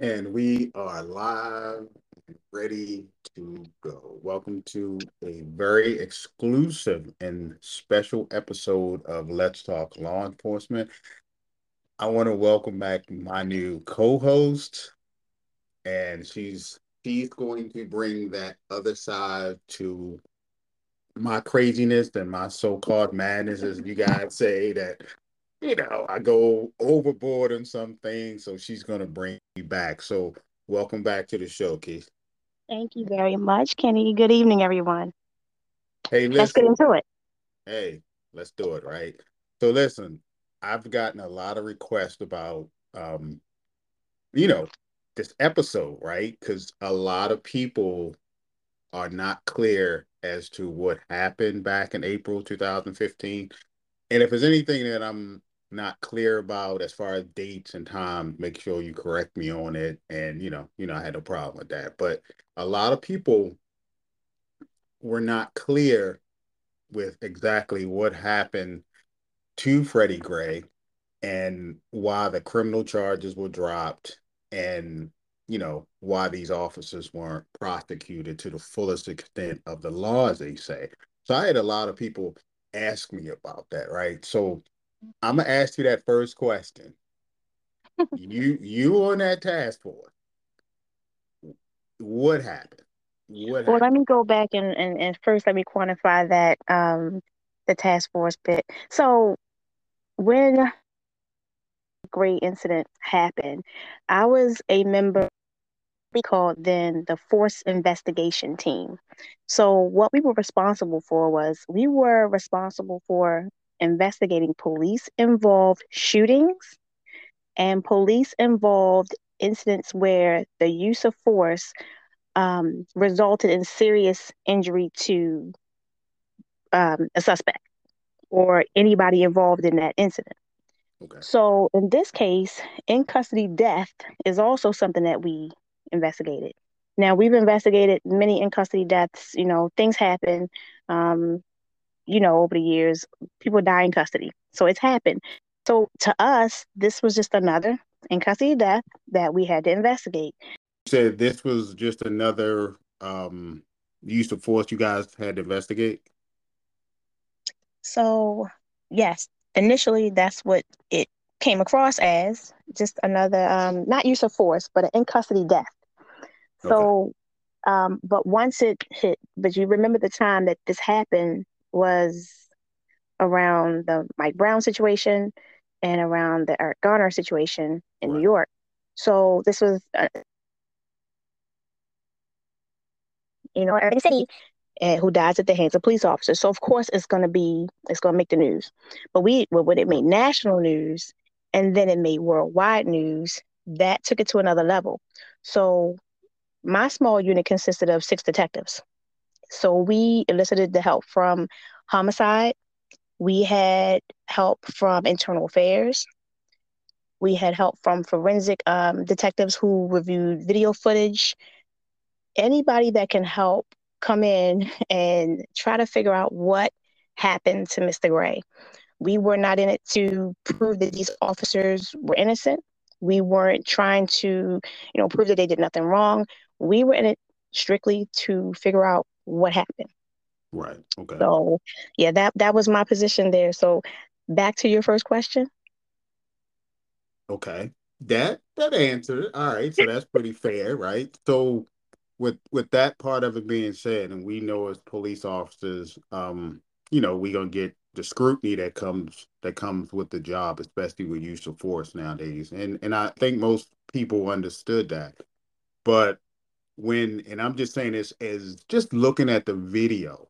And we are live, and ready to go. Welcome to a very exclusive and special episode of Let's Talk Law Enforcement. I want to welcome back my new co-host, and she's she's going to bring that other side to my craziness and my so-called madness, as you guys say, that you know, I go overboard on some things, so she's gonna bring me back. So welcome back to the show, Keith. Thank you very much, Kenny. Good evening, everyone. Hey, Let's get into it. Hey, let's do it, right? So listen, I've gotten a lot of requests about um, you know, this episode, right? Because a lot of people are not clear as to what happened back in April 2015. And if there's anything that I'm not clear about as far as dates and time, make sure you correct me on it. And you know, you know, I had no problem with that. But a lot of people were not clear with exactly what happened to Freddie Gray and why the criminal charges were dropped and you know why these officers weren't prosecuted to the fullest extent of the law as they say so i had a lot of people ask me about that right so i'm gonna ask you that first question you you on that task force what happened what Well, let me go back and, and, and first let me quantify that um the task force bit. So when Gray incident happened, I was a member we called then the force investigation team. So what we were responsible for was we were responsible for investigating police involved shootings and police involved incidents where the use of force um, resulted in serious injury to um, a suspect or anybody involved in that incident. okay So in this case, in custody death is also something that we investigated. Now we've investigated many in custody deaths. You know, things happen. Um, you know, over the years, people die in custody, so it's happened. So to us, this was just another in custody death that we had to investigate. you said this was just another um use of force you guys had to investigate So yes, initially that's what it came across as, just another um, not use of force, but an in custody death. okay So, um, but once it hit, but you remember the time that this happened was around the Mike Brown situation and around the Eric Garner situation in New York. So this was, uh, you know, Eric City, uh, who dies at the hands of police officers. So of course it's going to be, it's going to make the news. But we, well, when it made national news and then it made worldwide news, that took it to another level. So my small unit consisted of six detectives. So we elicited the help from homicide. We had help from internal affairs. We had help from forensic um, detectives who reviewed video footage. Anybody that can help come in and try to figure out what happened to Mr. Gray. We were not in it to prove that these officers were innocent. We weren't trying to, you know, prove that they did nothing wrong. We were in it strictly to figure out what happened. right okay So, yeah, that that was my position there. So, back to your first question. Okay. That that answered. All right. So that's pretty fair, right? So with with that part of it being said, and we know as police officers, um, you know, we're gonna get the scrutiny that comes that comes with the job, especially with use of force nowadays. And and I think most people understood that. But when and I'm just saying this as just looking at the video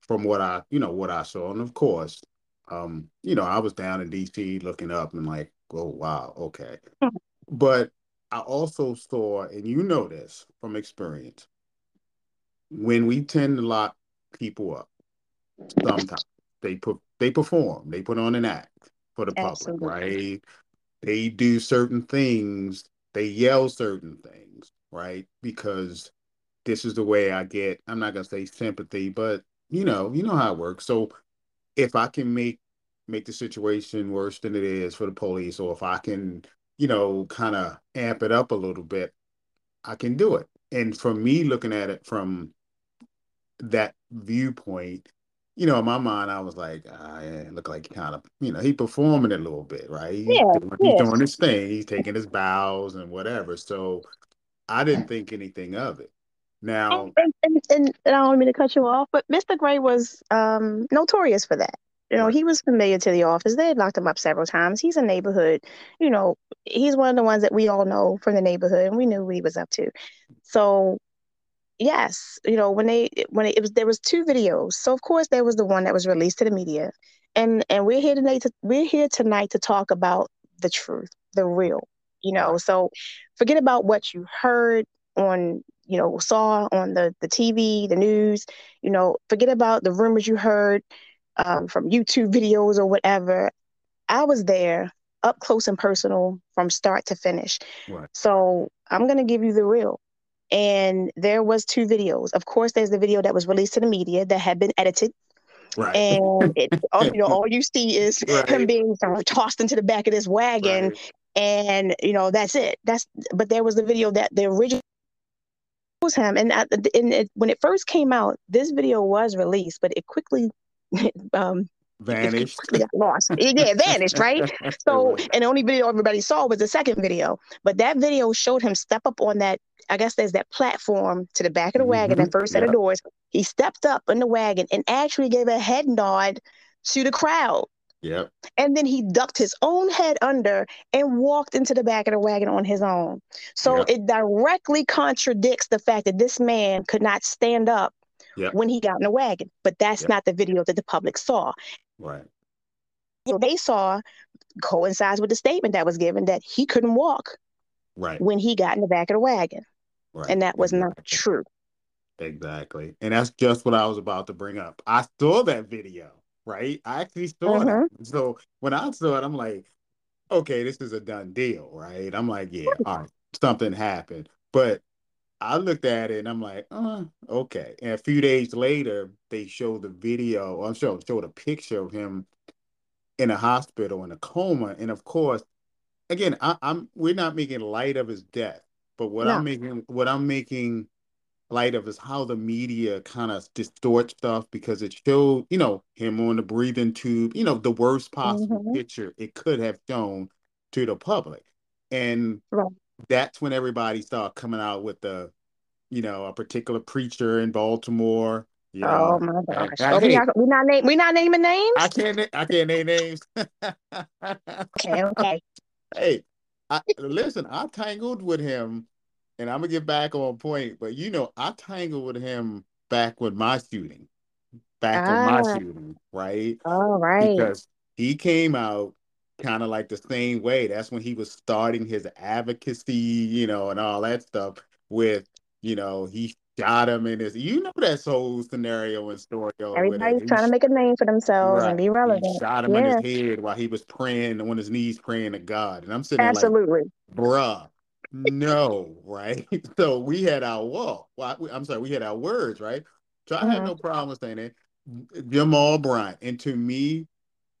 from what I, you know, what I saw, and of course, um, you know, I was down in DC looking up and like, oh wow, okay. But I also saw, and you know this from experience, when we tend to lock people up, sometimes they put they perform, they put on an act for the public, right? They do certain things, they yell certain things, right? Because this is the way I get, I'm not gonna say sympathy, but you know, you know how it works. So if I can make make the situation worse than it is for the police, or if I can you know, kind of amp it up a little bit, I can do it. And for me, looking at it from that viewpoint, you know, in my mind, I was like, ah, yeah, look like kind of, you know, he performing a little bit, right? Yeah, he's yeah. doing his thing, he's taking his bows and whatever. So I didn't think anything of it. Now, and, and, and, and I don't mean to cut you off, but Mr. Gray was um, notorious for that. You know, he was familiar to the office. They had locked him up several times. He's a neighborhood, you know, he's one of the ones that we all know from the neighborhood, and we knew what he was up to. So, yes, you know, when they when it, it was there was two videos. So of course there was the one that was released to the media, and and we're here tonight to we're here tonight to talk about the truth, the real. You know, so forget about what you heard on you know saw on the the TV, the news. You know, forget about the rumors you heard um, from YouTube videos or whatever. I was there up close and personal from start to finish. Right. So I'm gonna give you the real. And there was two videos. Of course, there's the video that was released to the media that had been edited. Right. And it, all, you know, all you see is right. him being tossed into the back of this wagon, right. And you know that's it. That's but there was the video that the original was him, and, at, and it, when it first came out, this video was released, but it quickly um, vanished. got lost. yeah, vanished, right? So, and the only video everybody saw was the second video. But that video showed him step up on that. I guess there's that platform to the back of the wagon, mm-hmm. that first set yep. of doors. He stepped up in the wagon and actually gave a head nod to the crowd. Yep. And then he ducked his own head under and walked into the back of the wagon on his own. So yep. it directly contradicts the fact that this man could not stand up yep. when he got in the wagon. But that's yep. not the video that the public saw. Right. So they saw coincides with the statement that was given that he couldn't walk right when he got in the back of the wagon. Right. And that was exactly. not true. Exactly. And that's just what I was about to bring up. I saw that video, right? I actually saw mm-hmm. it. So when I saw it, I'm like, okay, this is a done deal, right? I'm like, yeah, all right, something happened. But I looked at it and I'm like, uh, okay. And a few days later, they showed the video, I'm sure showed a picture of him in a hospital in a coma. And of course, again, I, am we're not making light of his death, but what I'm making what I'm making light of is how the media kind of distorts stuff because it showed, you know, him on the breathing tube, you know, the worst possible mm-hmm. picture it could have shown to the public. And right that's when everybody started coming out with the, you know, a particular preacher in Baltimore. Know, oh my gosh! I, I, oh, we, not, we not name we not naming names. I can't I can't name names. okay, okay. Hey, I, listen, I tangled with him, and I'm gonna get back on point. But you know, I tangled with him back with my shooting, back ah. my shooting, right? All right. Because he came out kind of like the same way. That's when he was starting his advocacy, you know, and all that stuff with, you know, he shot him in his, you know, that whole scenario and story. Everybody's trying to make a name for themselves right. and be relevant. He shot him yeah. in his head while he was praying on his knees, praying to God. And I'm sitting Absolutely. like, bruh, no, right? So we had our walk. Well, I'm sorry, we had our words, right? So I mm-hmm. had no problem saying it. Jamal Bryant. And to me,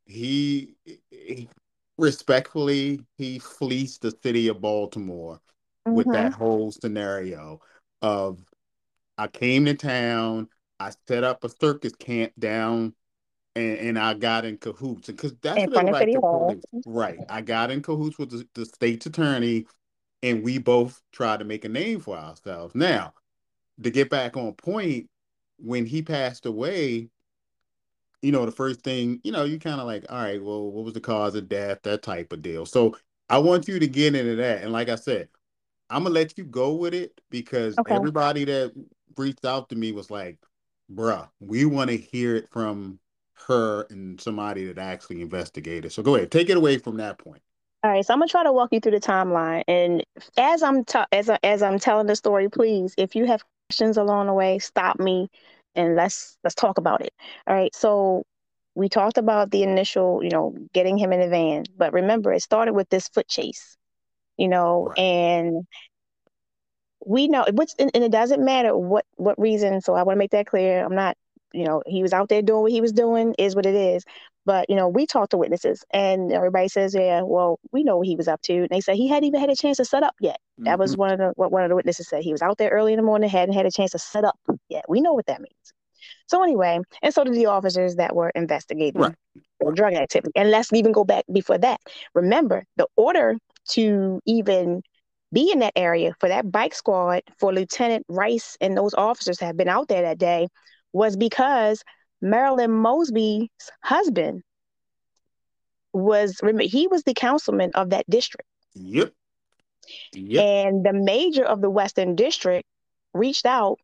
he, he respectfully, he fleeced the city of Baltimore mm-hmm. with that mm-hmm. whole scenario of I came to town, I set up a circus camp down and, and I got in cahoots. Because that's in what like the police. Right. I got in cahoots with the, the state's attorney and we both tried to make a name for ourselves. Now, to get back on point, when he passed away, you know, the first thing, you know, you kind of like, all right, well, what was the cause of death, that type of deal. So I want you to get into that. And like I said, I'm gonna let you go with it because okay. everybody that reached out to me was like, bruh, we want to hear it from her and somebody that actually investigated. So go ahead, take it away from that point. All right, so I'm gonna try to walk you through the timeline, and as I'm ta- as I, as I'm telling the story, please, if you have questions along the way, stop me and let's let's talk about it. All right. So we talked about the initial, you know, getting him in the van, but remember it started with this foot chase, you know, right. and we know which and, and it doesn't matter what what reason. So I want to make that clear. I'm not, you know, he was out there doing what he was doing is what it is. But you know, we talked to witnesses, and everybody says, "Yeah, well, we know what he was up to." And they said he hadn't even had a chance to set up yet. Mm-hmm. That was mm-hmm. one of the what one of the witnesses said. He was out there early in the morning, hadn't had a chance to set up yet. We know what that means. So anyway, and so did the officers that were investigating right. drug activity. And let's even go back before that. Remember, the order to even be in that area for that bike squad for Lieutenant Rice and those officers have been out there that day was because Marilyn Mosby's husband was he was the councilman of that district. Yep. Yep. And the major of the Western District reached out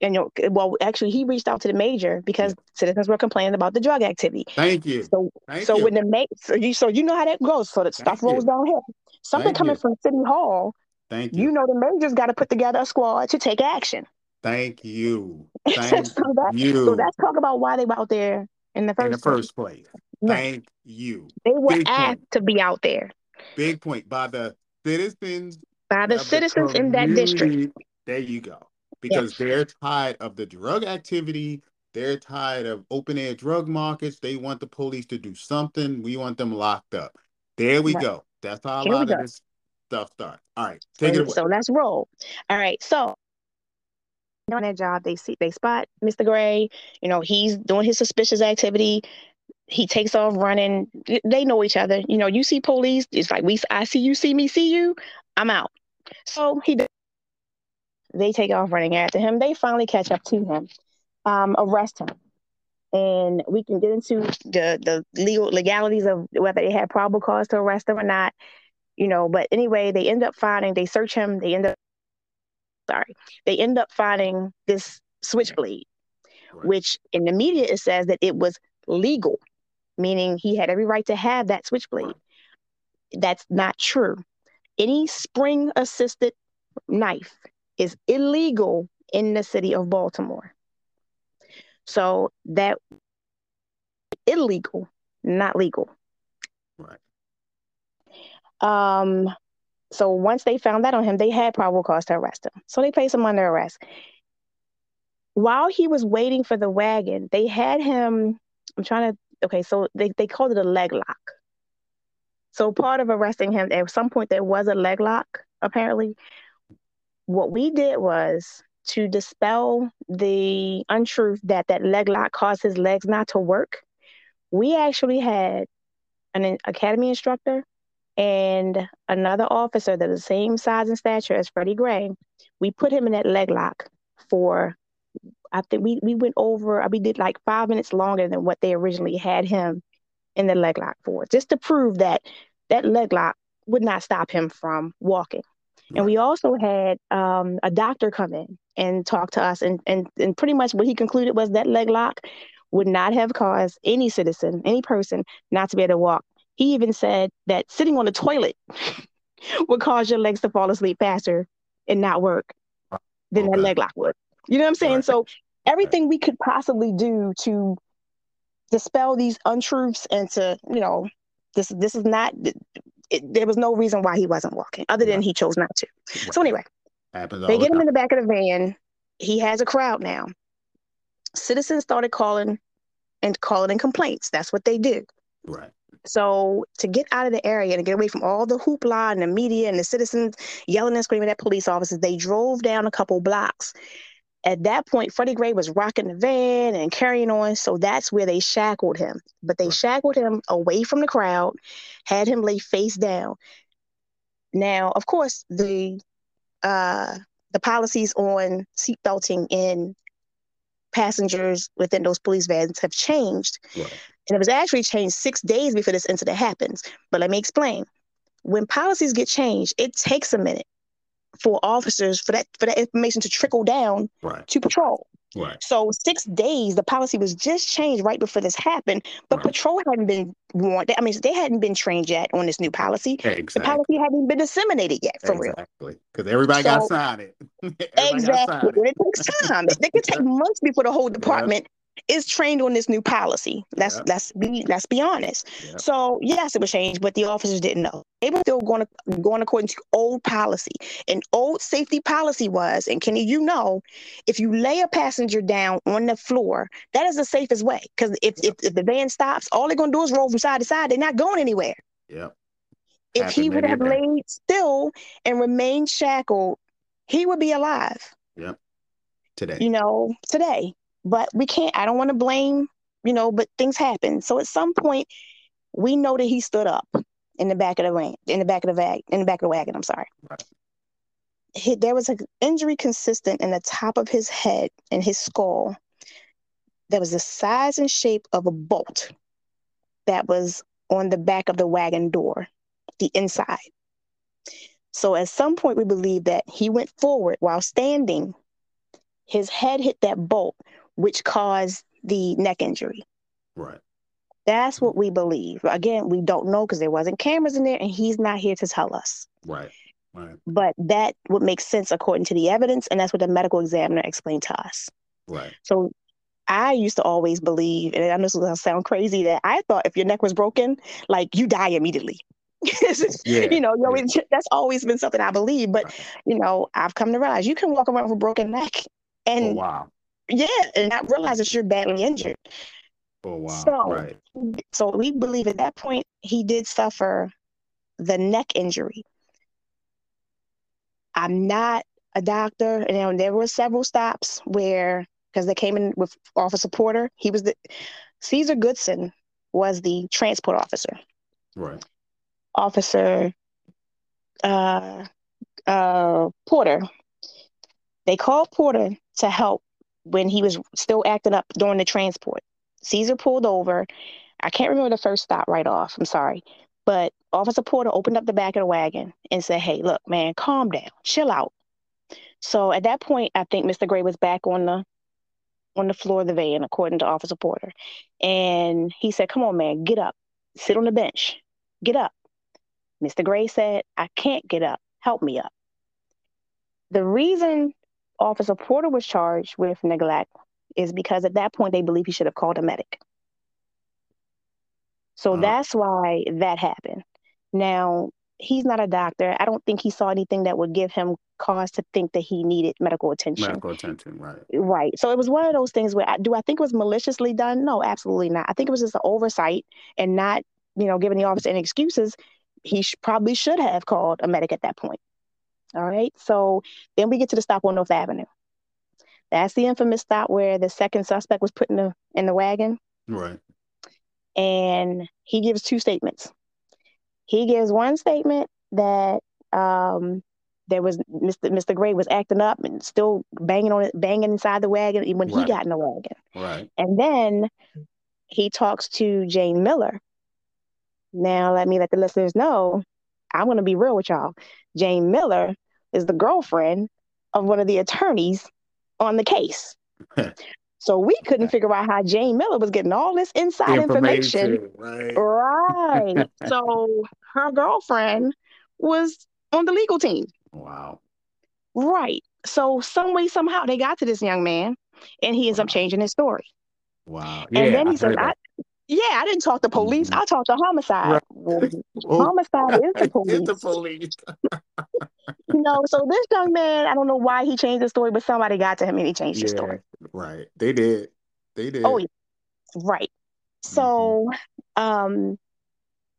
and you know, well, actually, he reached out to the major because yeah. citizens were complaining about the drug activity. Thank you. So, Thank so you. when the ma- so you so you know how that goes. So the stuff rolls downhill. Something Thank coming you. from City Hall. Thank you. You know, the major's got to put together a squad to take action. Thank you. Thank so that, you. So let's talk about why they were out there in the first in the first place. place. Thank you. They were Big asked point. to be out there. Big point by the citizens. By the citizens the in that district. There you go. Because they're tired of the drug activity. They're tired of open air drug markets. They want the police to do something. We want them locked up. There we right. go. That's how a Here lot of this stuff starts. All right, take so, it away. So let's roll. All right, so on that job, they see they spot Mr. Gray. You know, he's doing his suspicious activity. He takes off running. They know each other. You know, you see police. It's like we. I see you. See me. See you. I'm out. So he. They take off running after him. They finally catch up to him, um, arrest him, and we can get into the the legal legalities of whether they had probable cause to arrest him or not. You know, but anyway, they end up finding. They search him. They end up sorry, they end up finding this switchblade, right. which in the media it says that it was legal, meaning he had every right to have that switchblade. Right. That's not true. Any spring assisted knife is illegal in the city of Baltimore. So that illegal, not legal. Right. Um, so once they found that on him, they had probable cause to arrest him. So they placed him under arrest. While he was waiting for the wagon, they had him. I'm trying to. Okay, so they, they called it a leg lock. So part of arresting him, at some point there was a leg lock, apparently. What we did was to dispel the untruth that that leg lock caused his legs not to work. We actually had an academy instructor and another officer that the same size and stature as Freddie Gray, we put him in that leg lock for I think we, we went over we did like five minutes longer than what they originally had him in the leg lock for, just to prove that that leg lock would not stop him from walking. And we also had um, a doctor come in and talk to us, and, and and pretty much what he concluded was that leg lock would not have caused any citizen, any person, not to be able to walk he even said that sitting on the toilet would cause your legs to fall asleep faster and not work than okay. that leg lock would. You know what I'm saying? Right. So everything right. we could possibly do to dispel these untruths and to, you know, this this is not it, there was no reason why he wasn't walking other than right. he chose not to. So anyway, they get him in the back of the van. He has a crowd now. Citizens started calling and calling in complaints. That's what they do. Right. So to get out of the area and get away from all the hoopla and the media and the citizens yelling and screaming at police officers, they drove down a couple blocks. At that point, Freddie Gray was rocking the van and carrying on. So that's where they shackled him. But they shackled him away from the crowd, had him lay face down. Now, of course, the uh, the policies on seatbelting in passengers within those police vans have changed. Right. And it was actually changed six days before this incident happens. But let me explain. When policies get changed, it takes a minute for officers for that for that information to trickle down right. to patrol. Right. So six days, the policy was just changed right before this happened, but right. patrol hadn't been warned. I mean, they hadn't been trained yet on this new policy. Exactly. The policy hadn't been disseminated yet, for exactly. real. Exactly, because everybody so, got signed it. exactly, it takes time. it can take months before the whole department is trained on this new policy. Let's yep. let's be let's be honest. Yep. So yes, it was changed, but the officers didn't know. they were still going to going according to old policy. And old safety policy was, and Kenny, you know, if you lay a passenger down on the floor, that is the safest way. Because if, if, if the van stops, all they're gonna do is roll from side to side. They're not going anywhere. Yeah. If he would have laid still and remained shackled, he would be alive. Yep. Today. you know, today. But we can't, I don't want to blame, you know, but things happen. So at some point, we know that he stood up in the back of the van, in the back of the bag, in the back of the wagon. I'm sorry. Right. He, there was an injury consistent in the top of his head and his skull that was the size and shape of a bolt that was on the back of the wagon door, the inside. So at some point, we believe that he went forward while standing. His head hit that bolt, which caused the neck injury. Right. That's what we believe. Again, we don't know because there wasn't cameras in there, and he's not here to tell us. Right. Right. But that would make sense according to the evidence, and that's what the medical examiner explained to us. Right. So I used to always believe, and I know this is gonna sound crazy, that I thought if your neck was broken, like you die immediately. Yeah, you know, you yeah. always, that's always been something I believe. But Right. you know, I've come to realize you can walk around with a broken neck Oh and wow. Yeah, and not realize that you're badly injured. Oh wow. So- right. So we believe at that point he did suffer the neck injury. I'm not a doctor, and there were several stops where because they came in with Officer Porter. He was the Caesar Goodson was the transport officer. Right. Officer uh, uh, Porter. They called Porter to help when he was still acting up during the transport. Caesar pulled over. I can't remember the first stop right off. I'm sorry. But Officer Porter opened up the back of the wagon and said, Hey, look, man, calm down, chill out. So at that point, I think Mr. Gray was back on the on the floor of the van, according to Officer Porter. And he said, Come on, man, get up. Sit on the bench. Get up. Mr. Gray said, I can't get up. Help me up. The reason Officer Porter was charged with neglect is because at that point they believe he should have called a medic. So Uh-huh. that's why that happened. Now, he's not a doctor. I don't think he saw anything that would give him cause to think that he needed medical attention. Medical attention. Right. Right. So it was one of those things where do I think it was maliciously done? No, absolutely not. I think it was just an oversight and not, you know, giving the officer any excuses. He sh- probably should have called a medic at that point. All right. So then we get to the stop on North Avenue. That's the infamous stop where the second suspect was put in the in the wagon, Right. and he gives two statements. He gives one statement that um, there was Mr. Mr. Gray was acting up and still banging on it, banging inside the wagon when he got in the wagon. Right. And then he talks to Jayne Miller. Now, let me let the listeners know I'm going to be real with y'all. Jayne Miller is the girlfriend of one of the attorneys on the case. so we couldn't figure out how Jayne Miller was getting all this inside information. Right. Right. so her girlfriend was on the legal team. Wow. Right. So some way, somehow they got to this young man and he ends up changing his story. Wow. And Yeah. then he I said, I. yeah, I didn't talk to police. Mhm. I talked to homicide. Right. Well, homicide is the it's police. the police. You know, so this young man, I don't know why he changed the story, but somebody got to him and he changed his Yeah. story. Right. They did. They did. Oh, yeah. Right. So, um,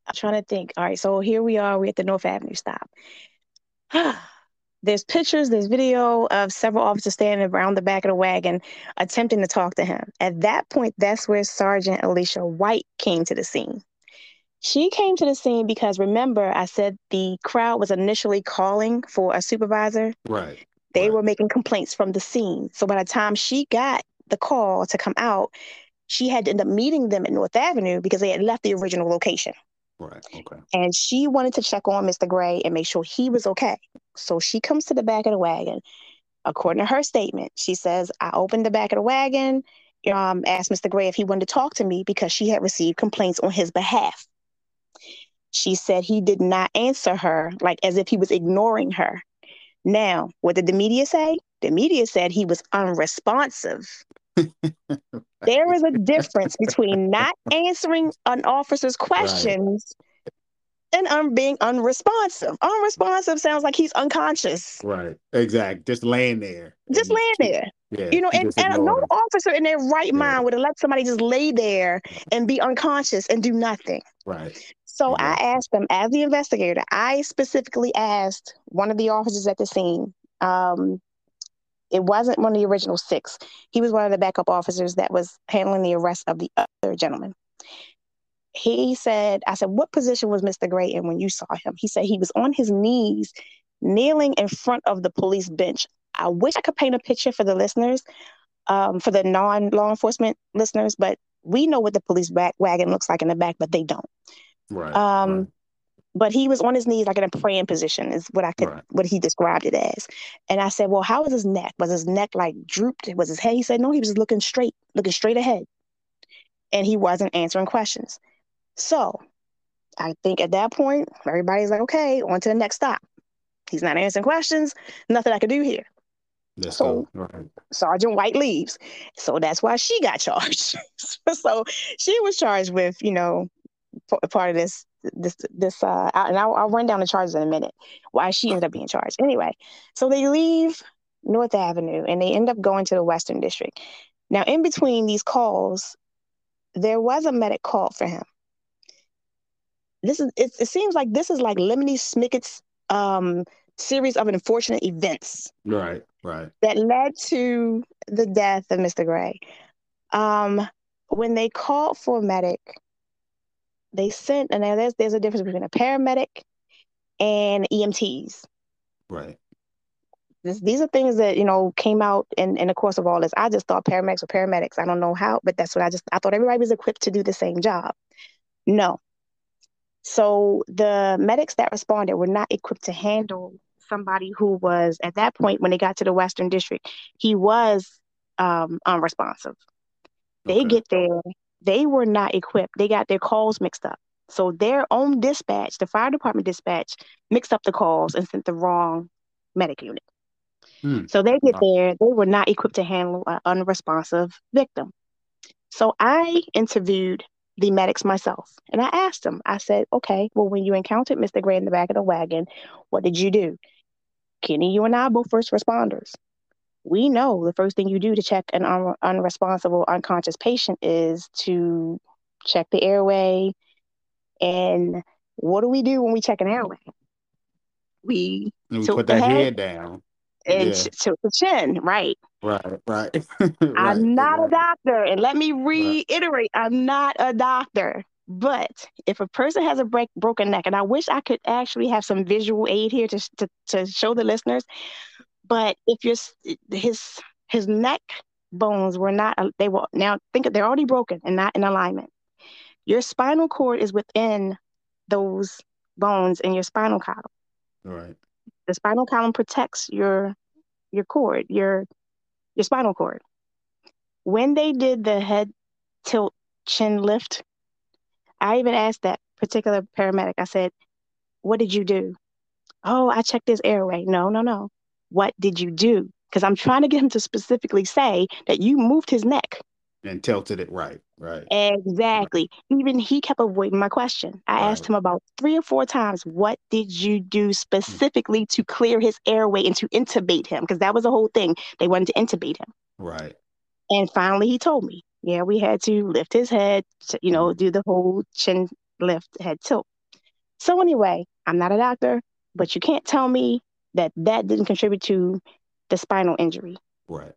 I'm trying to think. All right, so here we are. We're at the North Avenue stop. there's pictures, there's video of several officers standing around the back of the wagon attempting to talk to him. At that point, that's where Sergeant Alicia White came to the scene. She came to the scene because remember, I said the crowd was initially calling for a supervisor. Right. They Right. were making complaints from the scene. So by the time she got the call to come out, she had to end up meeting them at North Avenue because they had left the original location. Right. Okay. And she wanted to check on Mr. Gray and make sure he was okay. So she comes to the back of the wagon. According to her statement, she says, I opened the back of the wagon, um, asked Mr. Gray if he wanted to talk to me because she had received complaints on his behalf. She said he did not answer her, like as if he was ignoring her. Now, what did the media say? The media said he was unresponsive. There is a difference between not answering an officer's questions and I'm being unresponsive. Unresponsive sounds like he's unconscious. Right. Exactly. Just laying there. Just laying there. Yeah. You know, and, and no officer in their right yeah. mind would have let somebody just lay there and be unconscious and do nothing. Right. So I asked them, as the investigator, I specifically asked one of the officers at the scene. Um, it wasn't one of the original six. He was one of the backup officers that was handling the arrest of the other gentleman he said, I said, what position was Mr. Gray in when you saw him? He said he was on his knees, kneeling in front of the police bench. I wish I could paint a picture for the listeners, um, for the non law enforcement listeners, but we know what the police back wagon looks like in the back, but they don't. Right. Um, right. But he was on his knees, like in a praying position, is what I could, right. what he described it as. And I said, "Well, how was his neck? Was his neck like drooped? Was his head?" He said, "No, he was looking straight, looking straight ahead, and he wasn't answering questions." So I think at that point, everybody's like, okay, on to the next stop. He's not answering questions. Nothing I can do here. So right. Sergeant White leaves. So that's why she got charged. so she was charged with, you know, part of this, this, this, uh, and I'll, I'll run down the charges in a minute. Why she ended up being charged. Anyway, so they leave North Avenue and they end up going to the Western District. Now, in between these calls, there was a medic call for him this is it, it seems like this is like Lemony Snicket's um, series of unfortunate events. Right, right. That led to the death of Mr. Gray. Um, when they called for a medic, they sent, and there's there's a difference between a paramedic and EMTs. Right. This, these are things that you know came out in, in the course of all this. I just thought paramedics were paramedics. I don't know how, but that's what I just I thought everybody was equipped to do the same job. No, so the medics that responded were not equipped to handle somebody who was at that point when they got to the Western District, he was um, unresponsive. They okay. get there, they were not equipped. They got their calls mixed up. So their own dispatch, the fire department dispatch, mixed up the calls and sent the wrong medic unit. Hmm. So they get there, they were not equipped to handle an unresponsive victim. So I interviewed the medics myself. And I asked them, I said, okay, well, when you encountered Mr. Gray in the back of the wagon, what did you do? Kenny, you and I are both first responders. We know the first thing you do to check an un- unresponsible, unconscious patient is to check the airway. And what do we do when we check an airway? We, we put that head, head down and yeah. tilt the chin, right? Right, right. right I'm not right. a doctor. And let me reiterate, right. I'm not a doctor. But if a person has a break, broken neck, and I wish I could actually have some visual aid here to, to, to show the listeners, but if you're his his neck bones were not uh, they were now think they're already broken and not in alignment. Your spinal cord is within those bones in your spinal column. Right. The spinal column protects your your cord, your your spinal cord. When they did the head tilt chin lift, I even asked that particular paramedic, I said, What did you do? Oh, I checked his airway. No, no, no. What did you do? Because I'm trying to get him to specifically say that you moved his neck and tilted it right, right. Exactly. Right. Even he kept avoiding my question. I right. asked him about three or four times, what did you do specifically to clear his airway and to intubate him? Because that was the whole thing. They wanted to intubate him. Right. And finally he told me, yeah, we had to lift his head, to, you know, mm-hmm. do the whole chin lift, head tilt. So anyway, I'm not a doctor, but you can't tell me that that didn't contribute to the spinal injury. Right.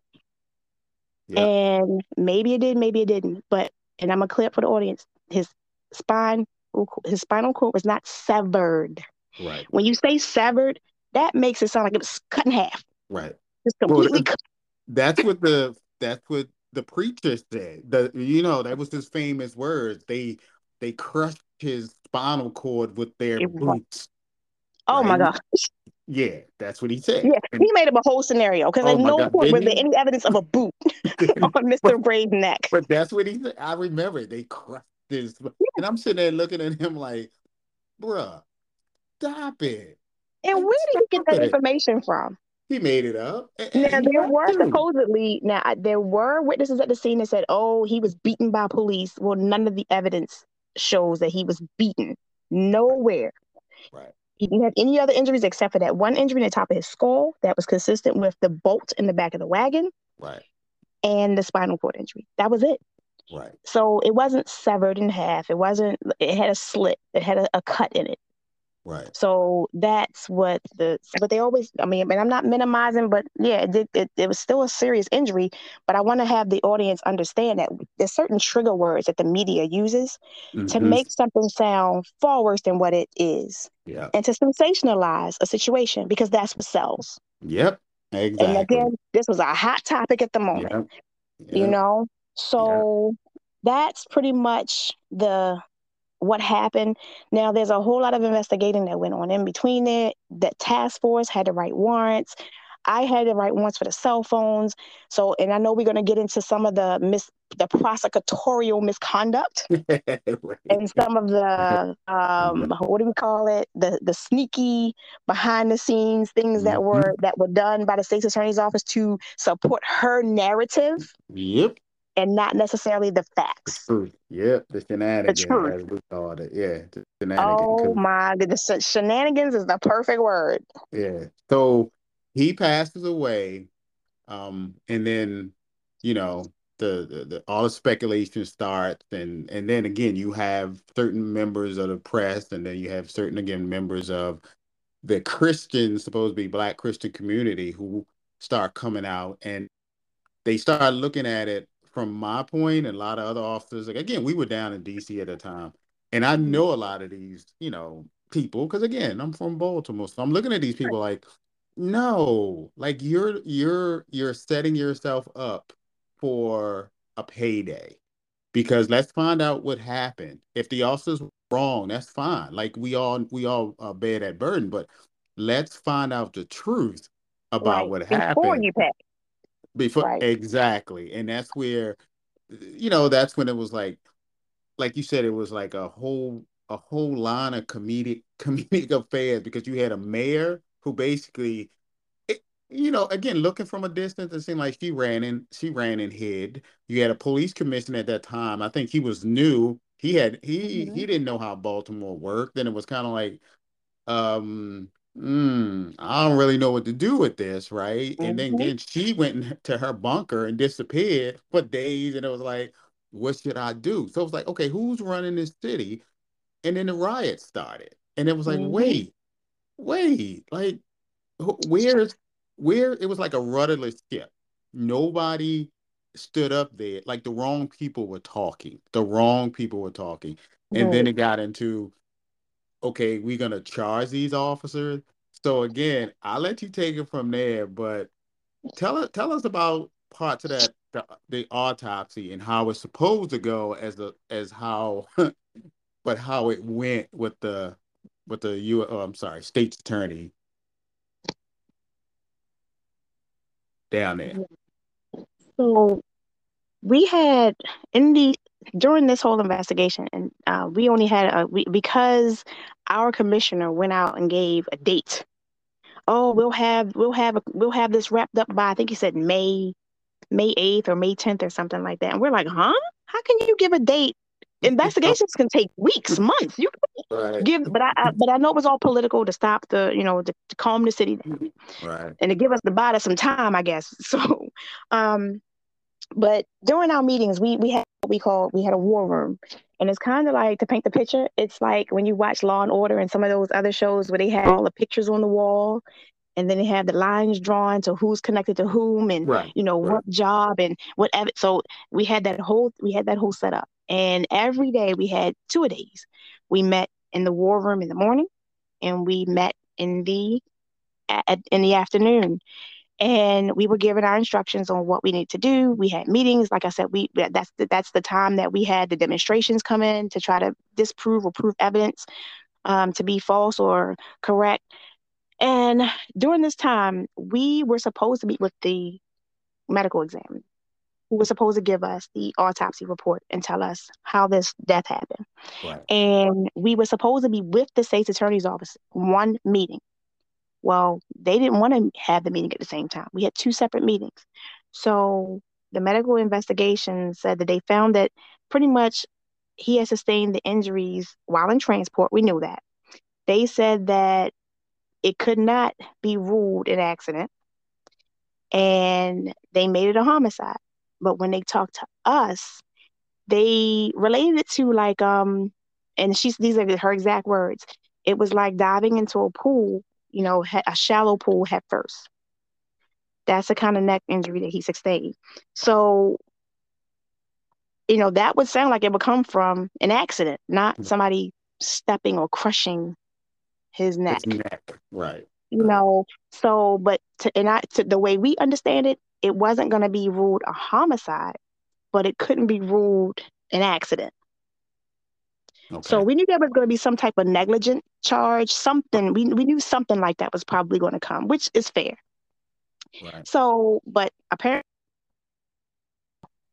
And maybe it did, maybe it didn't. But and I'm gonna clear up for the audience. His spine, his spinal cord was not severed. Right. When you say severed, that makes it sound like it was cut in half. Right. Just completely well, cut. That's what the that's what the preacher said. The you know that was his famous words. They they crushed his spinal cord with their it boots. Oh right? my gosh. Yeah, that's what he said. Yeah, and, he made up a whole scenario because oh at no God, point was there any evidence of a boot on Mr. Gray's neck. But that's what he said. I remember they crushed this, yeah. and I'm sitting there looking at him like, "Bruh, stop it." And like, where did he get that it. information from? He made it up. Now there were supposedly now there were witnesses at the scene that said, "Oh, he was beaten by police." Well, none of the evidence shows that he was beaten. Nowhere Right. He didn't have any other injuries except for that one injury in the top of his skull that was consistent with the bolt in the back of the wagon. Right. And the spinal cord injury. That was it. Right. So it wasn't severed in half. It wasn't. It had a slit. It had a, a cut in it. Right. So that's what the but they always I mean and I'm not minimizing but yeah it did it, it was still a serious injury but I want to have the audience understand that there's certain trigger words that the media uses mm-hmm. to make something sound far worse than what it is. Yeah. And to sensationalize a situation because that's what sells. Yep. Exactly. And again, this was a hot topic at the moment. Yep. Yep. You know? So yep. that's pretty much the what happened. Now, there's a whole lot of investigating that went on in between there. That task force had to write warrants. I had to write warrants for the cell phones. So, and I know we're going to get into some of the mis the prosecutorial misconduct and some of the um, what do we call it? The the sneaky behind the scenes things that mm-hmm. were that were done by the state's attorney's office to support her narrative. Yep and not necessarily the facts. The truth. Yep, the shenanigans, the truth. as we called it. Yeah, the shenanigans. Oh my goodness, shenanigans is the perfect word. Yeah. So he passes away, um, and then you know the, the, the all the speculation starts, and and then again you have certain members of the press, and then you have certain again members of the Christian, supposed to be Black Christian community, who start coming out and they start looking at it from my point and a lot of other officers, like again, we were down in DC at the time. And I mm-hmm. know a lot of these, you know, people, because again, I'm from Baltimore. So I'm looking at these people like, no, like you're you're you're setting yourself up for a payday. Because let's find out what happened. If the officer's wrong, that's fine. Like we all we all uh, bear that burden, but let's find out the truth about right. what Before happened. Before you pay before right. exactly. And that's where you know that's when it was like like you said it was like a whole a whole line of comedic comedic affairs because you had a mayor who basically it, you know again looking from a distance it seemed like she ran in she ran and hid. You had a police commissioner at that time. I think he was new. He had he mm-hmm. he didn't know how baltimore worked. Then it was kind of like um mm, I don't really know what to do with this, right? And then, mm-hmm. then she went to her bunker and disappeared for days. And it was like, what should I do? So it was like, okay, who's running this city? And then the riot started. And it was like, mm-hmm. wait, wait, like, where's where it was like a rudderless ship. Nobody stood up there. Like the wrong people were talking. The wrong people were talking. And then it got into okay, we're gonna charge these officers. So again, I'll let you take it from there, but tell us tell us about parts of that the, the autopsy and how it's supposed to go as the as how but how it went with the with the U oh, I'm sorry, state's attorney down there. So we had in the during this whole investigation, and uh, we only had a we, because our commissioner went out and gave a date. Oh, we'll have we'll have a, we'll have this wrapped up by I think he said May May eighth or May tenth or something like that. And we're like, huh? How can you give a date? Investigations can take weeks, months. You right. give, but I, I, but I know it was all political to stop the you know to, to calm the city down, right? And to give us the body some time, I guess. So, um, but during our meetings, we we had we call we had a war room, and it's kind of like to paint the picture. It's like when you watch Law and Order and some of those other shows where they have all the pictures on the wall, and then they have the lines drawn to who's connected to whom, and right. you know right. what job and whatever. So we had that whole we had that whole setup, and every day we had two days. We met in the war room in the morning, and we met in the in the afternoon and we were given our instructions on what we need to do. We had meetings. Like I said, we that's the, that's the time that we had the demonstrations come in to try to disprove or prove evidence um, to be false or correct. And during this time, we were supposed to meet with the medical examiner who was supposed to give us the autopsy report and tell us how this death happened. Right. And we were supposed to be with the state's attorney's office one meeting well, they didn't want to have the meeting at the same time. We had two separate meetings. So the medical investigation said that they found that pretty much he had sustained the injuries while in transport. We knew that. they said that it could not be ruled an accident and they made it a homicide. But when they talked to us, they related it to like um and she's these are her exact words. It was like diving into a pool, you know, a shallow pool head first. That's the kind of neck injury that he sustained. So, you know, that would sound like it would come from an accident, not hmm. somebody stepping or crushing his neck. His neck, right. You know, so but to, and I to the way we understand it, it wasn't going to be ruled a homicide, but it couldn't be ruled an accident. Okay. So we knew there was going to be some type of negligent charge, something. We we knew something like that was probably going to come, which is fair. Right. So, but apparently,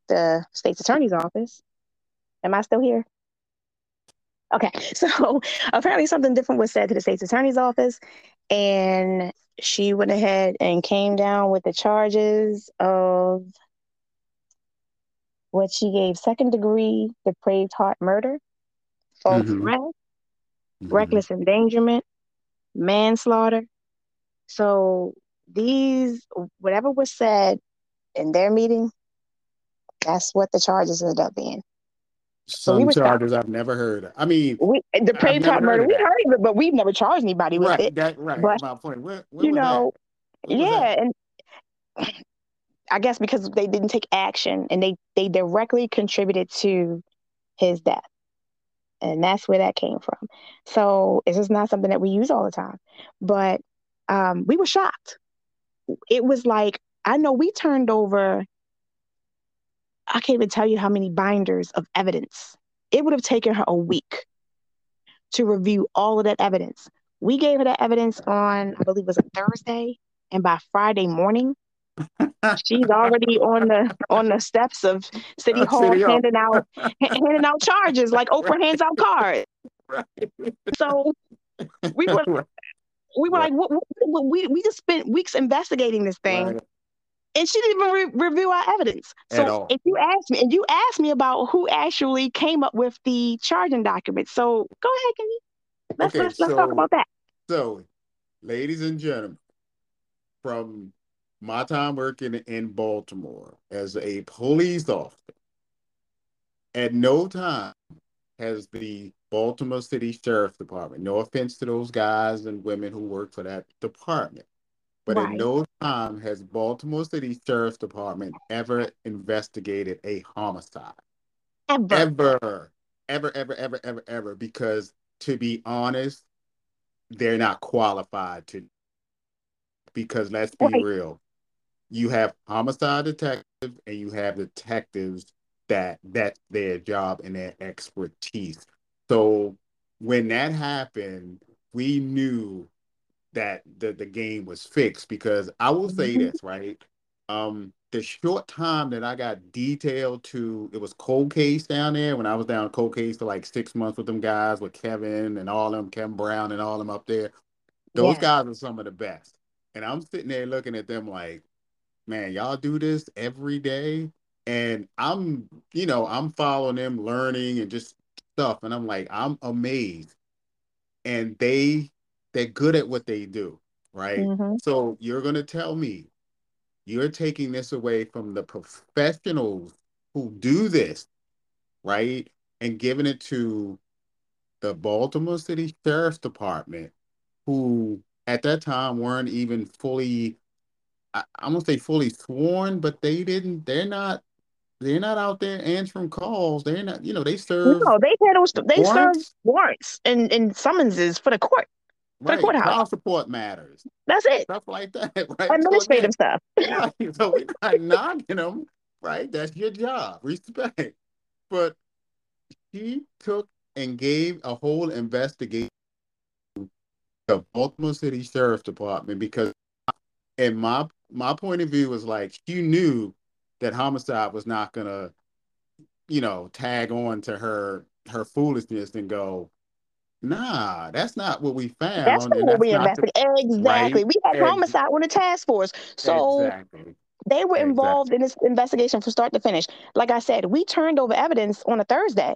the state's attorney's office. Am I still here? Okay, so apparently something different was said to the state's attorney's office, and she went ahead and came down with the charges of what she gave second degree depraved heart murder, false mm-hmm. arrest, mm-hmm. reckless endangerment, manslaughter. So these, whatever was said in their meeting, that's what the charges ended up being. Some so charges I've never heard. Of. I mean, we, the Prey Top murder, we heard of it, but we've never charged anybody with right, it. That, right, but, my point. Where, where you know, yeah, and I guess because they didn't take action and they they directly contributed to his death, and that's where that came from. So it's just not something that we use all the time, but um, we were shocked. It was like I know we turned over I can't even tell you how many binders of evidence. It would have taken her a week to review all of that evidence. We gave her that evidence on, I believe it was a Thursday, and by Friday morning, she's already on the on the steps of City Hall City handing out handing out charges like Oprah right. hands out cards. Right. So we were we were right. like, what, what, we we just spent weeks investigating this thing, and she didn't even re- review our evidence. So if you ask me, and you asked me about who actually came up with the charging document. So go ahead, Kenny. Let's okay, let's, let's so, talk about that. So, ladies and gentlemen, from my time working in Baltimore as a police officer, at no time has the Baltimore City Sheriff Department, no offense to those guys and women who work for that department, but right. in no time has Baltimore City Sheriff's Department ever investigated a homicide. Ever. Ever. Ever, ever, ever, ever, ever. Because to be honest, they're not qualified to. Because let's be right. real, you have homicide detectives and you have detectives that that's their job and their expertise. So when that happened, we knew that the, the game was fixed because I will say mm-hmm. this, right? Um, the short time that I got detailed to, it was cold case down there when I was down cold case for like six months with them guys with Kevin and all them, Kevin Brown and all them up there. Those yeah. guys are some of the best. And I'm sitting there looking at them like, man, y'all do this every day. And I'm, you know, I'm following them, learning and just stuff. And I'm like, I'm amazed. And they they're good at what they do, right? Mm-hmm. So you're going to tell me you're taking this away from the professionals who do this, right? And giving it to the Baltimore City Sheriff's Department, who at that time weren't even fully, I, am gonna say fully sworn, but they didn't, they're not, they're not out there answering calls. They're not, you know, they serve. No, they handle, they warrants. serve warrants and, and summonses for the court. Right. The courthouse. Child support matters. That's it. Stuff like that, right? Administrative so stuff. right. So we're not knocking them, right? That's your job. Respect. But he took and gave a whole investigation to the Baltimore City Sheriff's Department because in my my point of view was like she knew that homicide was not gonna, you know, tag on to her her foolishness and go, Nah, that's not what we found. That's not what we investigated. Exactly. Right? We had homicide on the task force. So exactly. they were involved exactly. in this investigation from start to finish. Like I said, we turned over evidence on a Thursday.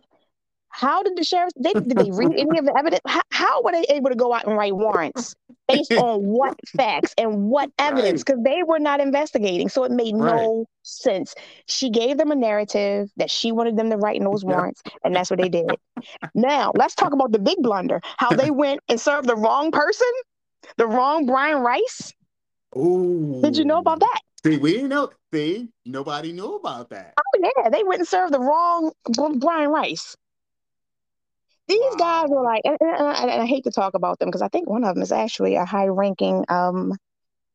How did the sheriff they did they read any of the evidence? How, how were they able to go out and write warrants based on what facts and what evidence? Because right. they were not investigating, so it made right. no sense. She gave them a narrative that she wanted them to write in those warrants, and that's what they did. now let's talk about the big blunder: how they went and served the wrong person, the wrong Brian Rice. Ooh. Did you know about that? See, we didn't know. See, nobody knew about that. Oh yeah, they went and served the wrong Brian Rice. These guys were like, and, and, and, I hate to talk about them because I think one of them is actually a high-ranking um,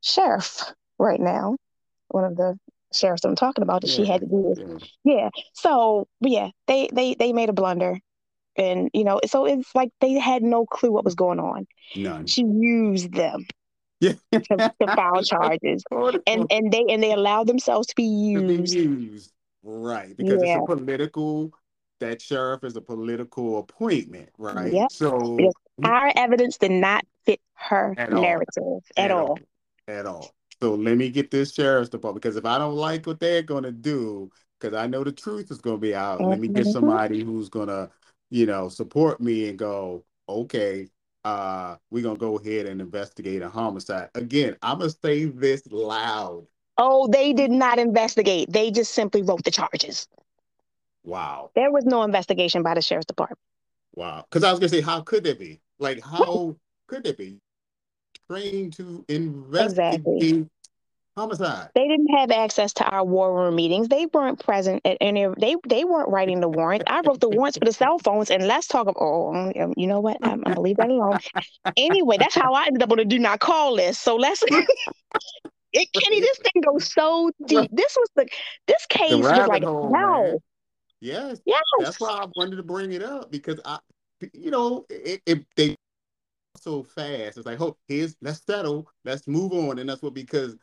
sheriff right now. One of the sheriffs that I'm talking about that yeah, she had to do with. Yeah. yeah. So, yeah, they they they made a blunder, and you know, so it's like they had no clue what was going on. None. She used them. Yeah. to, to file charges, and and they and they allowed themselves to be used. To be used. Right, because yeah. it's a political that sheriff is a political appointment, right? Yep. So our evidence did not fit her at narrative all. At, at all. all. At all. So let me get this sheriff's department because if I don't like what they're gonna do, because I know the truth is gonna be out, mm-hmm. let me get mm-hmm. somebody who's gonna, you know, support me and go, okay, uh, we're gonna go ahead and investigate a homicide. Again, I'm gonna say this loud. Oh, they did not investigate. They just simply wrote the charges. Wow. There was no investigation by the sheriff's department. Wow. Because I was gonna say, how could there be? Like, how could there be? Trained to investigate exactly. homicide. They didn't have access to our war room meetings. They weren't present at any of they they weren't writing the warrants. I wrote the warrants for the cell phones, and let's talk about oh, um, you know what? I'm, I'm gonna leave that alone. anyway, that's how I ended up on a do not call list. So let's it, Kenny, this thing goes so deep. This was the this case was like hole, wow. Man. Yes. Yes. That's why I wanted to bring it up because I, you know, if, they so fast, it's like, oh, here's let's settle, let's move on, and that's what because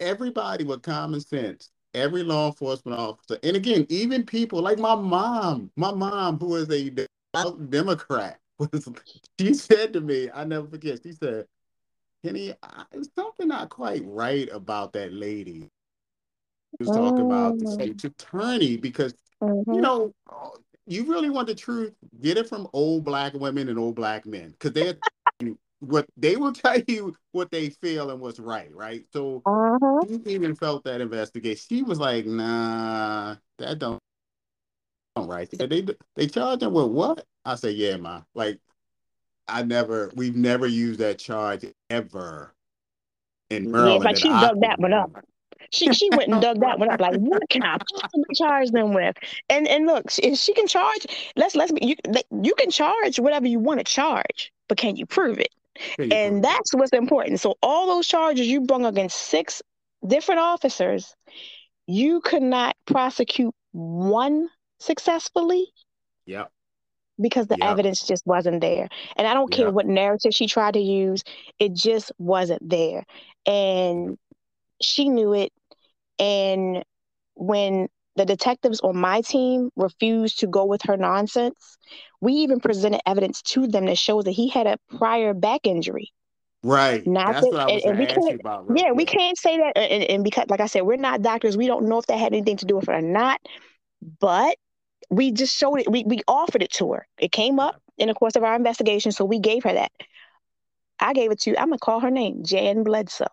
everybody with common sense, every law enforcement officer, and again, even people like my mom, my mom who is a Democrat, was she said to me, I never forget. She said, "Kenny, there's something not quite right about that lady." She was talking about the oh. state's attorney because Mm-hmm. You know, you really want the truth, get it from old black women and old black men because they're what they will tell you what they feel and what's right, right? So uh-huh. she even felt that investigation. She was like, "Nah, that don't, don't right." Said, "They they charge them with what?" I said, "Yeah, ma. Like, I never, we've never used that charge ever in Maryland." Yeah, like she dug that one up. She she went and dug that one up. Like, what can I possibly charge them with? And and look, if she can charge, let's let's you you can charge whatever you want to charge, but can you prove it? You and prove that's it? what's important. So all those charges you brought against six different officers, you could not prosecute one successfully. Yep because the yep. evidence just wasn't there. And I don't care yep. what narrative she tried to use, it just wasn't there. And she knew it. And when the detectives on my team refused to go with her nonsense, we even presented evidence to them that shows that he had a prior back injury. Right. Not That's that, what I was and, and we about. Yeah, quick. we can't say that. And, and because, like I said, we're not doctors. We don't know if that had anything to do with it or not. But we just showed it. We, we offered it to her. It came up in the course of our investigation. So we gave her that. I gave it to, you. I'm going to call her name, Jan Bledsoe.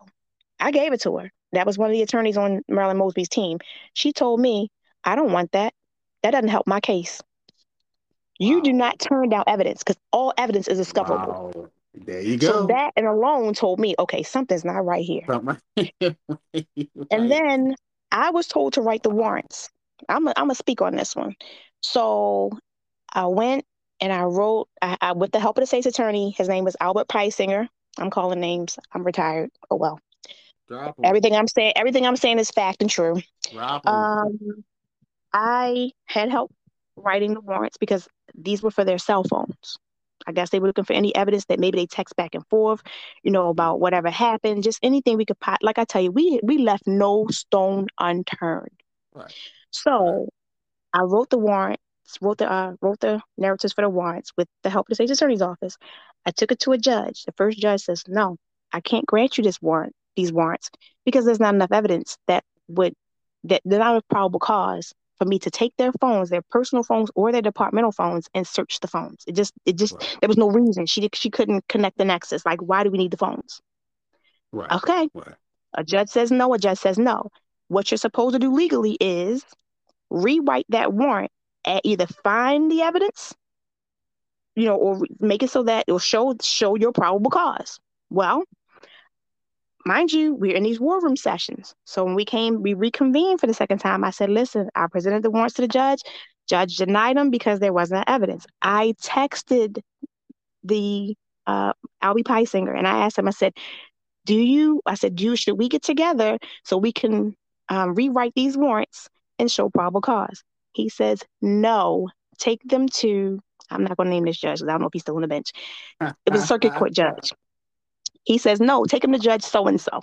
I gave it to her. That was one of the attorneys on Marilyn Mosby's team. She told me, I don't want that. That doesn't help my case. You wow. do not turn down evidence because all evidence is discoverable. Wow. There you go. So that and alone told me, okay, something's not right here. right. And then I was told to write the warrants. I'm going to speak on this one. So I went and I wrote, I, I, with the help of the state's attorney, his name was Albert Peisinger. I'm calling names. I'm retired. Oh, well. Everything I'm saying, everything I'm saying is fact and true. Um, I had help writing the warrants because these were for their cell phones. I guess they were looking for any evidence that maybe they text back and forth, you know, about whatever happened, just anything we could. pot. Like I tell you, we we left no stone unturned. Right. So, I wrote the warrants, wrote the uh, wrote the narratives for the warrants with the help of the state's attorney's office. I took it to a judge. The first judge says, "No, I can't grant you this warrant these warrants because there's not enough evidence that would that there's not a probable cause for me to take their phones, their personal phones or their departmental phones, and search the phones. It just, it just, right. there was no reason. She did she couldn't connect the nexus. Like, why do we need the phones? Right. Okay. Right. A judge says no. A judge says no. What you're supposed to do legally is rewrite that warrant and either find the evidence, you know, or make it so that it'll show show your probable cause. Well, mind you, we're in these war room sessions. So when we came, we reconvened for the second time. I said, listen, I presented the warrants to the judge. Judge denied them because there wasn't evidence. I texted the uh, Albie Peisinger and I asked him, I said, do you, I said, do you, should we get together so we can um, rewrite these warrants and show probable cause? He says, no, take them to, I'm not going to name this judge because I don't know if he's still on the bench. It was a circuit court judge. He says, no, take him to Judge so and so.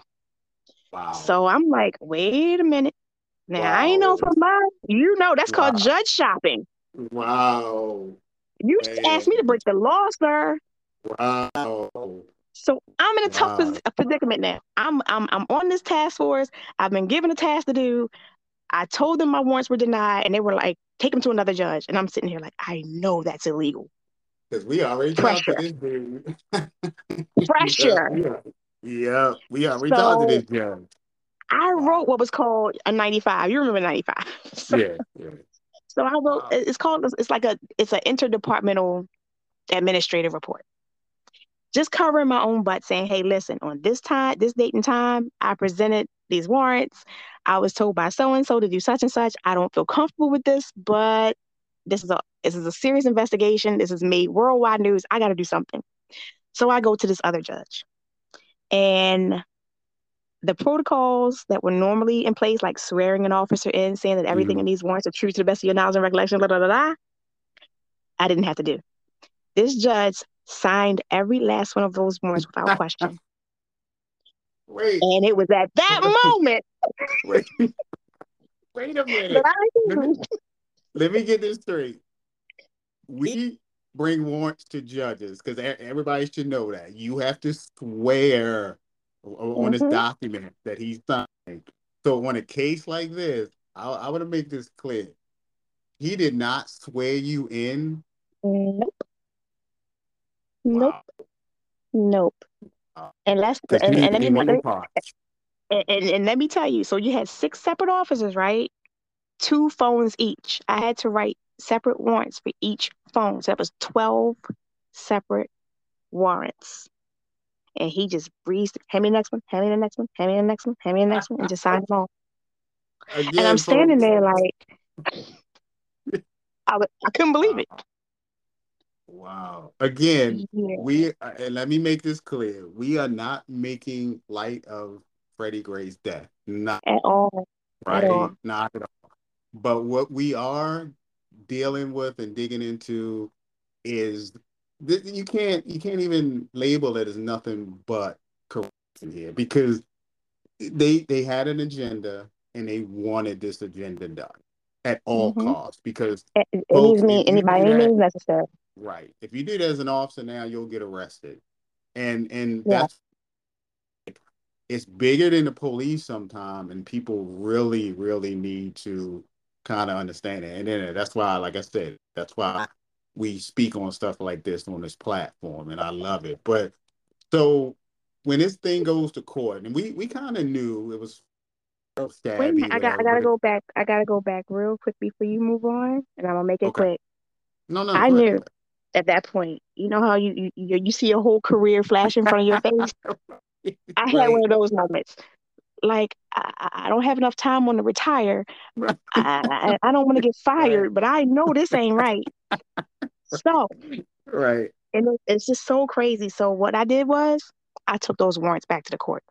Wow. So I'm like, wait a minute. Now wow. I know from my, you know, that's wow. called judge shopping. Wow. You Man. asked me to break the law, sir. Wow. So I'm in a tough wow. predicament now. I'm I'm I'm on this task force. I've been given a task to do. I told them my warrants were denied, and they were like, "Take them to another judge." And I'm sitting here like, I know that's illegal. Because we already talked to this dude. Pressure. yeah, yeah, we already so, talked to this judge. I wrote what was called a 95. You remember 95? so, yeah, yeah. So I wrote. It's called. It's like a. It's an interdepartmental administrative report. Just covering my own butt, saying, "Hey, listen. On this time, this date and time, I presented these warrants. I was told by so and so to do such and such. I don't feel comfortable with this, but this is a this is a serious investigation. This is made worldwide news. I got to do something. So I go to this other judge. And the protocols that were normally in place, like swearing an officer in, saying that everything mm-hmm. in these warrants are true to the best of your knowledge and recollection, blah, blah, blah, blah, I didn't have to do. This judge signed every last one of those warrants without question. Wait. And it was at that moment. Wait. Wait a minute. Let me get this straight. We bring warrants to judges because everybody should know that you have to swear mm-hmm. on this mm-hmm. document that he signed. So on a case like this, I, I want to make this clear. He did not swear you in. Nope. Nope. Nope. and let's and, and, and, and, and, let me tell you. So you had six separate officers, right? two phones each. I had to write separate warrants for each phone. So that was 12 separate warrants. And he just breezed, hand me the next one, hand me the next one, hand me the next one, hand me the next one, and just signed them all. Again, and I'm standing there like, I, I couldn't believe it. Wow. Again, yeah. we uh, and let me make this clear: we are not making light of Freddie Gray's death. Not at all. Right? At all. Not at all. But what we are dealing with and digging into is you can't you can't even label it as nothing but corruption here because they they had an agenda and they wanted this agenda done at all mm-hmm. costs because it, it folks, me by any means necessary. Right. If you do it as an officer now, you'll get arrested. And and yeah. that's it's bigger than the police sometimes and people really, really need to kind of understand it. And then uh, that's why, like I said, that's why we speak on stuff like this on this platform, and I love it. But so when this thing goes to court, and we we kind of knew it was. Wait a minute, I got I gotta go back. I gotta go back real quick before you move on, and I'm gonna make it okay. quick. No, no, I knew at that point. You know how you you you see a whole career flash in front of your face. I right. had one of those moments like I, I, don't have enough time on to retire. Right. I, I, don't want to get fired, right. but I know this ain't right. So, right. And it, it's just so crazy. So what I did was I took those warrants back to the court.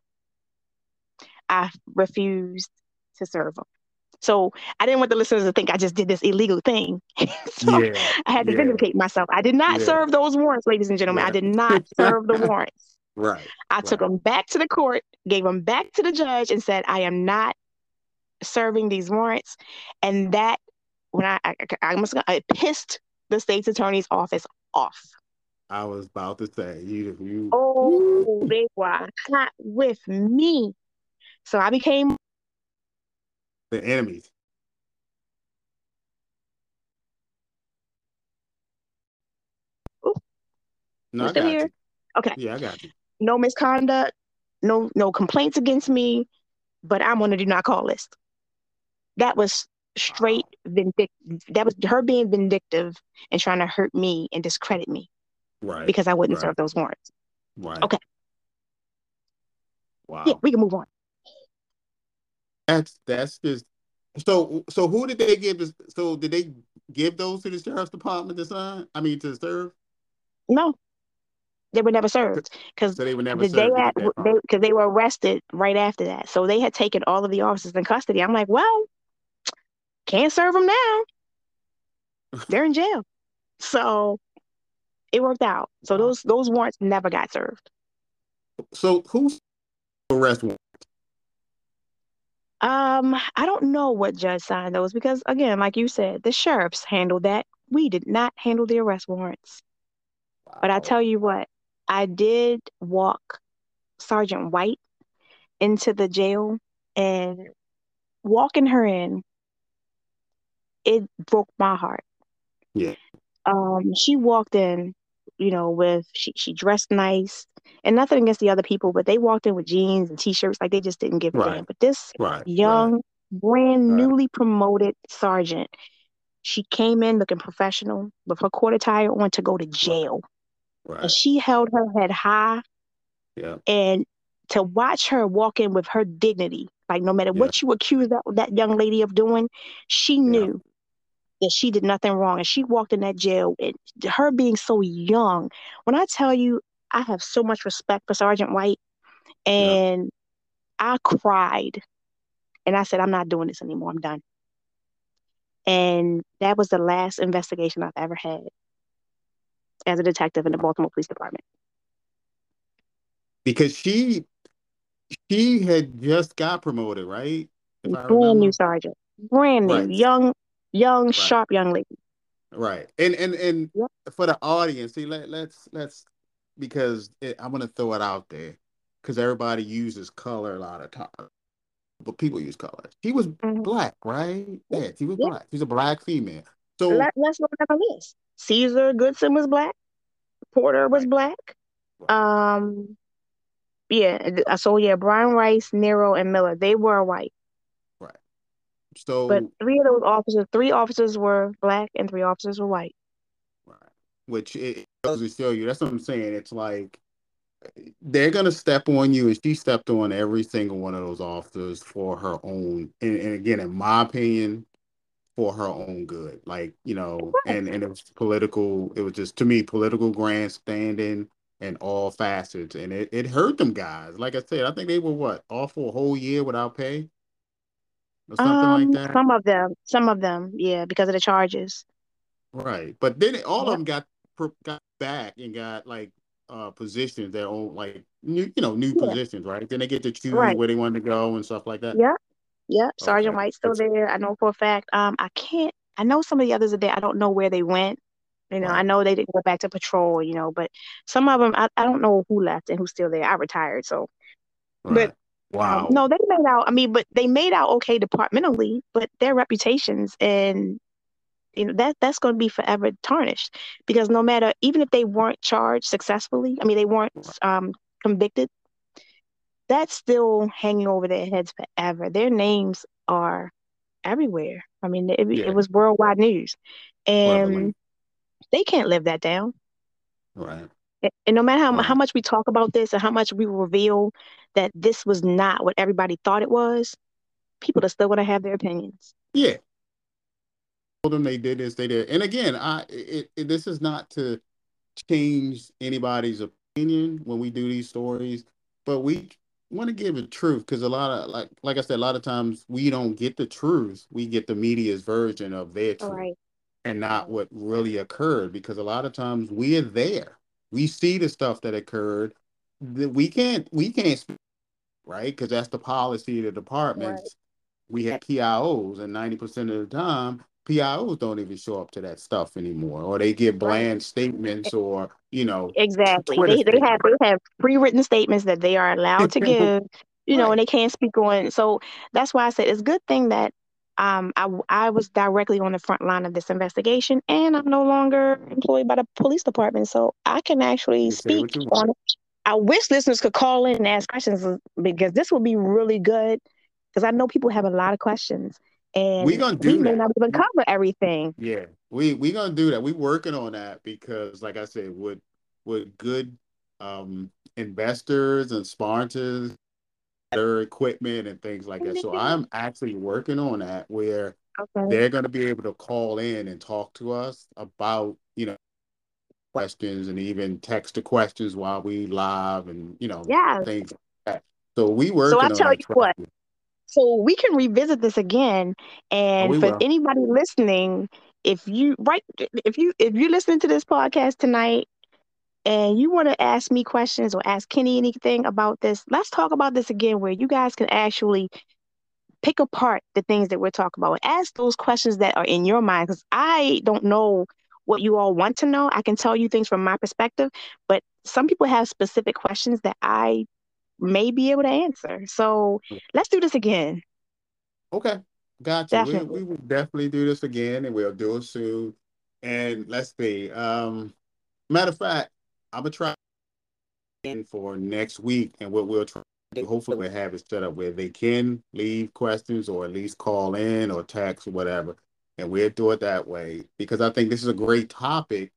I refused to serve them. So I didn't want the listeners to think I just did this illegal thing. so yeah, I had to yeah. vindicate myself. I did not yeah. serve those warrants, ladies and gentlemen. I did not serve the warrants. Right. I right. took them back to the court, gave them back to the judge, and said, I am not serving these warrants. And that, when I, I, I gonna, I pissed the state's attorney's office off. I was about to say, you, you. Oh, they were not with me. So I became the enemies. No, I got here. You. Okay. Yeah, I got you. No misconduct. No no complaints against me, but I'm on the do not call list. That was straight vindictive. That was her being vindictive and trying to hurt me and discredit me Right. because I wouldn't right. serve those warrants. Right. Okay. Wow. Yeah, we can move on. That's that's just so so who did they give this so did they give those to the sheriff's department to sign? I mean to serve? No, they were never served because So they were never the served. to at they because they were arrested right after that. So they had taken all of the officers in custody. I'm like, well, can't serve them now. They're in jail. So it worked out. So Wow. those those warrants never got served. So who's arrest warrant? Um, I don't know what judge signed those because again, like you said, the sheriffs handled that. We did not handle the arrest warrants. But I tell you what, I did walk Sergeant White into the jail and walking her in, it broke my heart. Yeah. Um, she walked in, you know, with she she dressed nice and nothing against the other people, but they walked in with jeans and t-shirts like they just didn't give a Right. damn. But this Right. young, brand Right. newly promoted sergeant, she came in looking professional with her quarter tire on to go to jail. Right. She held her head high Yeah. and to watch her walk in with her dignity, like no matter Yeah. what you accuse that, that young lady of doing, she Yeah. knew that she did nothing wrong. And she walked in that jail and her being so young. When I tell you, I have so much respect for Sergeant White Yeah. and I cried and I said, I'm not doing this anymore. I'm done. And that was the last investigation I've ever had as a detective in the Baltimore Police Department. Because she she had just got promoted, right? Brand new sergeant. Brand new. Right. Young, young, Right. sharp young lady. Right. And and and Yep. for the audience, see, let let's let's because it, I'm gonna throw it out there because everybody uses color a lot of time, but people use color. She was Mhm. black, right? Yeah, she was Yep. black. She's a black female. So Let, let's look at the list. Caesar Goodson was black. Porter was black. Um, yeah. th- So yeah, Brian Rice, Nero, and Miller, they were white. right. So, but three of those officers, three officers were black, and three officers were white. right. Which it goes to show you. That's what I'm saying. It's like they're gonna step on you, and she stepped on every single one of those officers for her own. And, and again, in my opinion, for her own good. Like you know, and and it was political. It was just to me political grandstanding in all facets, and it it hurt them guys. Like I said, I think they were what off for a whole year without pay, or something Um, like that. some of them, some of them, yeah, because of the charges. Right. But then all Yep. of them got got back and got like uh positions their own like new you know new Yeah. positions, right? Then they get to choose Right. where they want to go and stuff like that. Yep. Yep. Sergeant Okay. White's still there. I know for a fact. Um, I can't. I know some of the others are there. I don't know where they went. You know, I know they didn't go back to patrol. You know, but some of them, I, I don't know who left and who's still there. I retired, so. Right. Um, Wow. no, they made out. I mean, but they made out okay departmentally, but their reputations and you know that that's going to be forever tarnished because no matter even if they weren't charged successfully, I mean they weren't um, convicted, that's still hanging over their heads forever. Their names are everywhere. I mean, it, Yeah. it was worldwide news, and they can't live that down. Right. And and no matter how, Right. how much we talk about this and how much we reveal that this was not what everybody thought it was, people are still going to have their opinions. Yeah. Told them they did this, they did. And again, I it, it this is not to change anybody's opinion when we do these stories, but we want to give the truth because a lot of like like I said, a lot of times we don't get the truth. We get the media's version of their truth Right. and not what really occurred because a lot of times we're there. We see the stuff that occurred. that We can't we can't speak, right? Because that's the policy of the departments. We have PIOs, and 90% of the time, PIOs don't even show up to that stuff anymore, or they give bland statements or, you know, Exactly. Twitter They they have they have pre-written statements that they are allowed to give, you know, Right. and they can't speak on. So that's why I said it's a good thing that um, I, I was directly on the front line of this investigation, and I'm no longer employed by the police department, so I can actually speak on it. I wish listeners could call in and ask questions because this would be really good. Because I know people have a lot of questions, and we're gonna do that, we may not even cover everything. Yeah, we we gonna do that. We're working on that because, like I said, with with good um, investors and sponsors their equipment and things like that. So I'm actually working on that where okay. they're to be able to call in and talk to us about, you know, questions and even text the questions while we live and, you know, yeah. things like that. So we working so I tell you what. So we can revisit this again. Oh, and oh, for will. anybody listening, if you right if you if you're listening to this podcast tonight and you want to ask me questions or ask Kenny anything about this, let's talk about this again where you guys can actually pick apart the things that we're talking about. Ask those questions that are in your mind because I don't know what you all want to know. I can tell you things from my perspective, but some people have specific questions that I may be able to answer. So let's do this again. Okay. Gotcha. We, we will definitely do this again and we'll do it soon. And let's see. Um, matter of fact, I'm gonna try in for next week, and what we'll try. To hopefully, we'll have it set up where they can leave questions or at least call in or text or whatever, and we'll do it that way because I think this is a great topic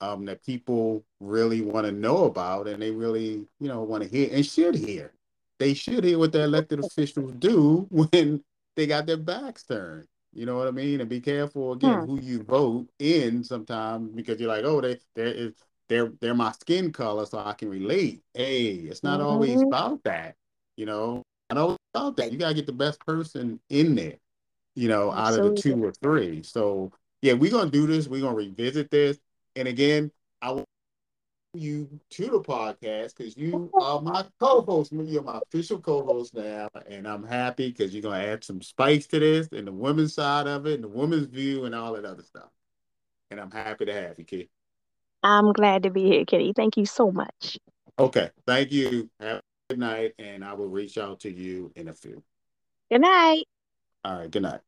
um, that people really want to know about, and they really, you know, want to hear and should hear. They should hear what the elected officials do when they got their backs turned. You know what I mean? And be careful again hmm. who you vote in sometimes because you're like, oh, they there is they're they're my skin color, so I can relate. Hey, it's not mm-hmm. always about that, you know. Not always about that. You gotta get the best person in there, you know, out of the two or three. So yeah, we're gonna do this. We're gonna revisit this, and again, I want you to the podcast because you are my co-host. You're my official co-host now, and I'm happy because you're gonna add some spice to this and the women's side of it, and the women's view, and all that other stuff. And I'm happy to have you, kid. I'm glad to be here, Kitty. Thank you so much. Okay. Thank you. Have a good night, and I will reach out to you in a few. Good night. All right. Good night.